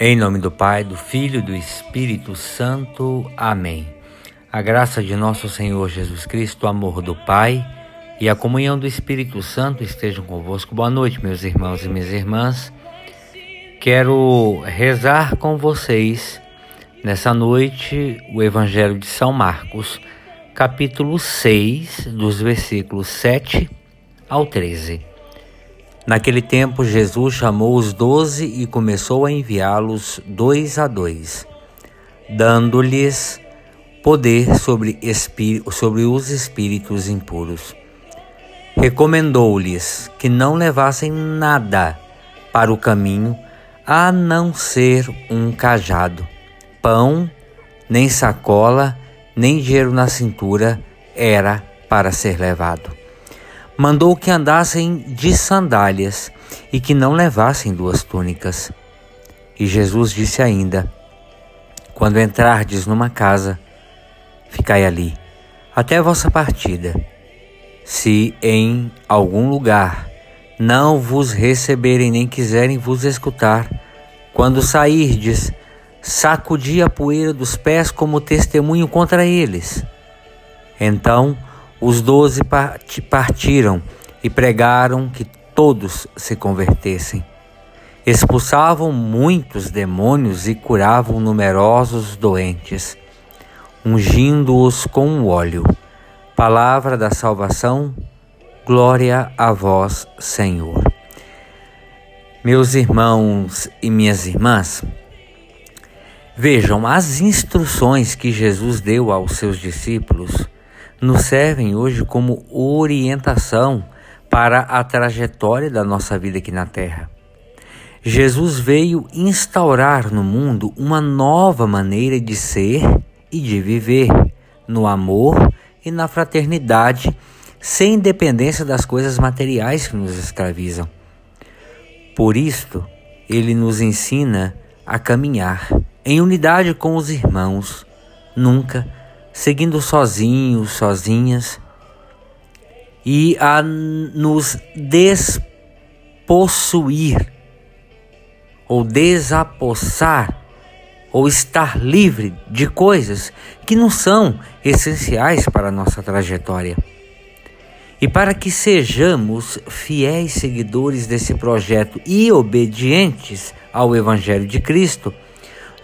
Em nome do Pai, do Filho e do Espírito Santo. Amém. A graça de nosso Senhor Jesus Cristo, o amor do Pai e a comunhão do Espírito Santo estejam convosco. Boa noite, meus irmãos e minhas irmãs. Quero rezar com vocês nessa noite o Evangelho de São Marcos, capítulo 6, dos versículos 7 ao 13. Naquele tempo, Jesus chamou os doze e começou a enviá-los dois a dois, dando-lhes poder sobre, sobre os espíritos impuros. Recomendou-lhes que não levassem nada para o caminho, a não ser um cajado, pão, nem sacola, nem dinheiro na cintura era para ser levado mandou que andassem de sandálias e que não levassem duas túnicas. E Jesus disse ainda: Quando entrardes numa casa, ficai ali, até vossa partida. Se em algum lugar não vos receberem nem quiserem vos escutar, quando sairdes, sacudi a poeira dos pés como testemunho contra eles. Então, os doze partiram e pregaram que todos se convertessem. Expulsavam muitos demônios e curavam numerosos doentes, ungindo-os com óleo. Palavra da salvação, glória a vós, Senhor. Meus irmãos e minhas irmãs, vejam as instruções que Jesus deu aos seus discípulos nos servem hoje como orientação para a trajetória da nossa vida aqui na Terra. Jesus veio instaurar no mundo uma nova maneira de ser e de viver, no amor e na fraternidade, sem dependência das coisas materiais que nos escravizam. Por isto, ele nos ensina a caminhar em unidade com os irmãos, nunca seguindo sozinhos, sozinhas, e a nos despossuir ou desapossar ou estar livre de coisas que não são essenciais para a nossa trajetória. E para que sejamos fiéis seguidores desse projeto e obedientes ao Evangelho de Cristo,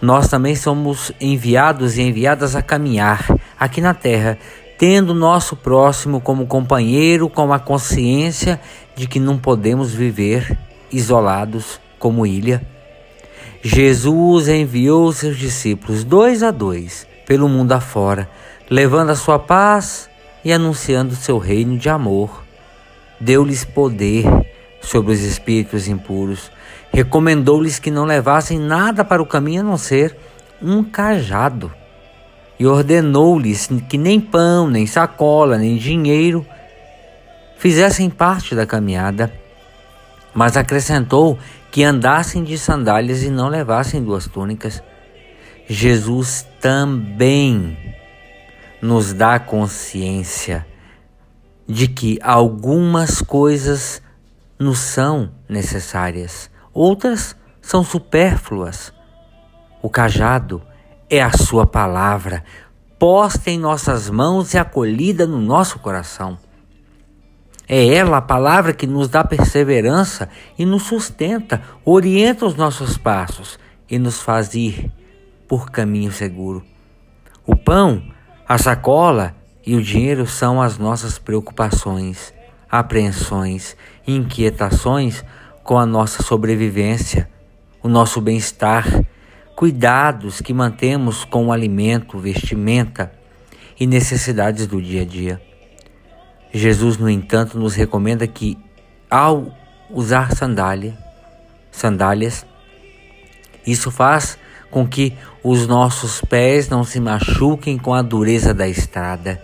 nós também somos enviados e enviadas a caminhar aqui na terra, tendo nosso próximo como companheiro, com a consciência de que não podemos viver isolados como ilha. Jesus enviou seus discípulos dois a dois pelo mundo afora, levando a sua paz e anunciando seu reino de amor. Deu-lhes poder sobre os espíritos impuros, recomendou-lhes que não levassem nada para o caminho a não ser um cajado e ordenou-lhes que nem pão, nem sacola, nem dinheiro fizessem parte da caminhada, mas acrescentou que andassem de sandálias e não levassem duas túnicas. Jesus também nos dá consciência de que algumas coisas nos são necessárias, outras são supérfluas. O cajado é a Sua palavra, posta em nossas mãos e acolhida no nosso coração. É ela a palavra que nos dá perseverança e nos sustenta, orienta os nossos passos e nos faz ir por caminho seguro. O pão, a sacola e o dinheiro são as nossas preocupações, apreensões inquietações com a nossa sobrevivência, o nosso bem-estar cuidados que mantemos com o alimento, vestimenta e necessidades do dia a dia. Jesus, no entanto, nos recomenda que, ao usar sandália, sandálias, isso faz com que os nossos pés não se machuquem com a dureza da estrada.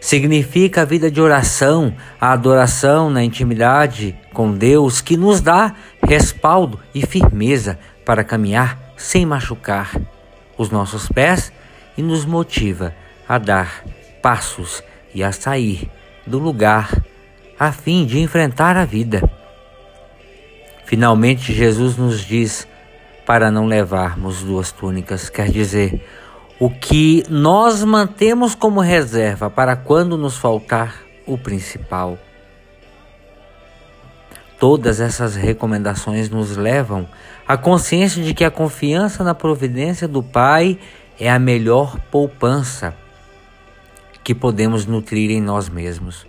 Significa a vida de oração, a adoração na intimidade com Deus que nos dá respaldo e firmeza para caminhar sem machucar os nossos pés e nos motiva a dar passos e a sair do lugar a fim de enfrentar a vida. Finalmente, Jesus nos diz para não levarmos duas túnicas. Quer dizer, o que nós mantemos como reserva para quando nos faltar o principal. Todas essas recomendações nos levam à consciência de que a confiança na providência do Pai é a melhor poupança que podemos nutrir em nós mesmos.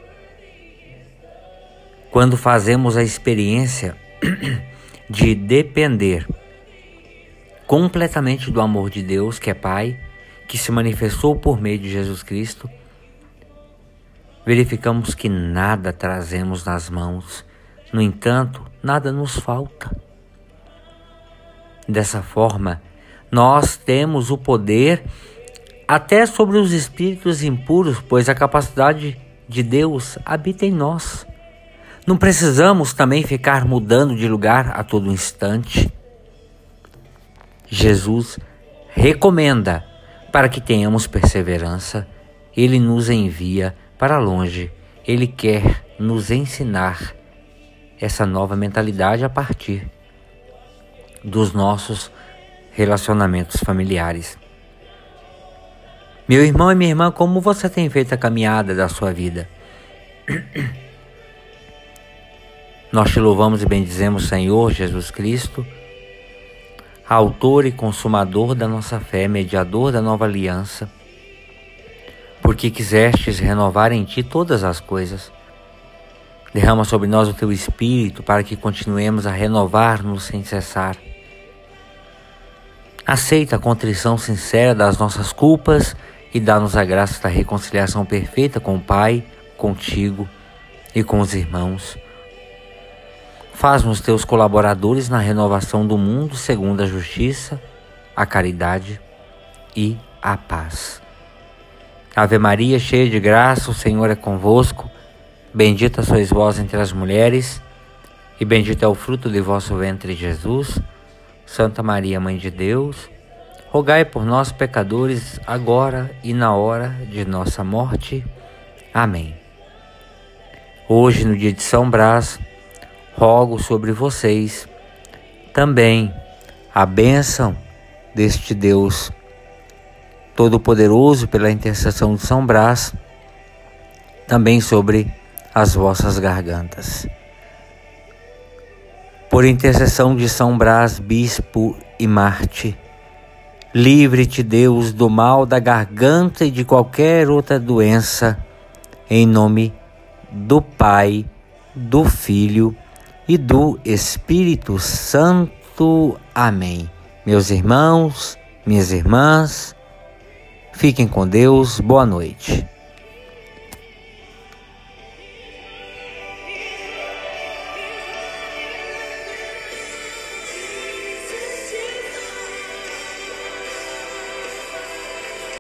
Quando fazemos a experiência de depender completamente do amor de Deus, que é Pai, que se manifestou por meio de Jesus Cristo, verificamos que nada trazemos nas mãos, no entanto, nada nos falta. Dessa forma, nós temos o poder até sobre os espíritos impuros, pois a capacidade de Deus habita em nós. Não precisamos também ficar mudando de lugar a todo instante. Jesus recomenda para que tenhamos perseverança. Ele nos envia para longe. Ele quer nos ensinar essa nova mentalidade a partir dos nossos relacionamentos familiares. Meu irmão e minha irmã, como você tem feito a caminhada da sua vida? Nós te louvamos e bendizemos, Senhor Jesus Cristo autor e consumador da nossa fé, mediador da nova aliança, porque quisestes renovar em ti todas as coisas. Derrama sobre nós o teu espírito para que continuemos a renovar-nos sem cessar. Aceita a contrição sincera das nossas culpas e dá-nos a graça da reconciliação perfeita com o Pai, contigo e com os irmãos Faz-nos teus colaboradores na renovação do mundo segundo a justiça, a caridade e a paz. Ave Maria, cheia de graça, o Senhor é convosco. Bendita sois vós entre as mulheres, e bendito é o fruto de vosso ventre, Jesus. Santa Maria, Mãe de Deus, rogai por nós, pecadores, agora e na hora de nossa morte. Amém. Hoje, no dia de São Brás, rogo sobre vocês também a bênção deste Deus Todo-Poderoso pela intercessão de São Brás, também sobre as vossas gargantas. Por intercessão de São Brás, Bispo e Marte, livre-te, Deus, do mal da garganta e de qualquer outra doença, em nome do Pai, do Filho e do Espírito Santo. Amém. Meus irmãos, minhas irmãs, fiquem com Deus, boa noite.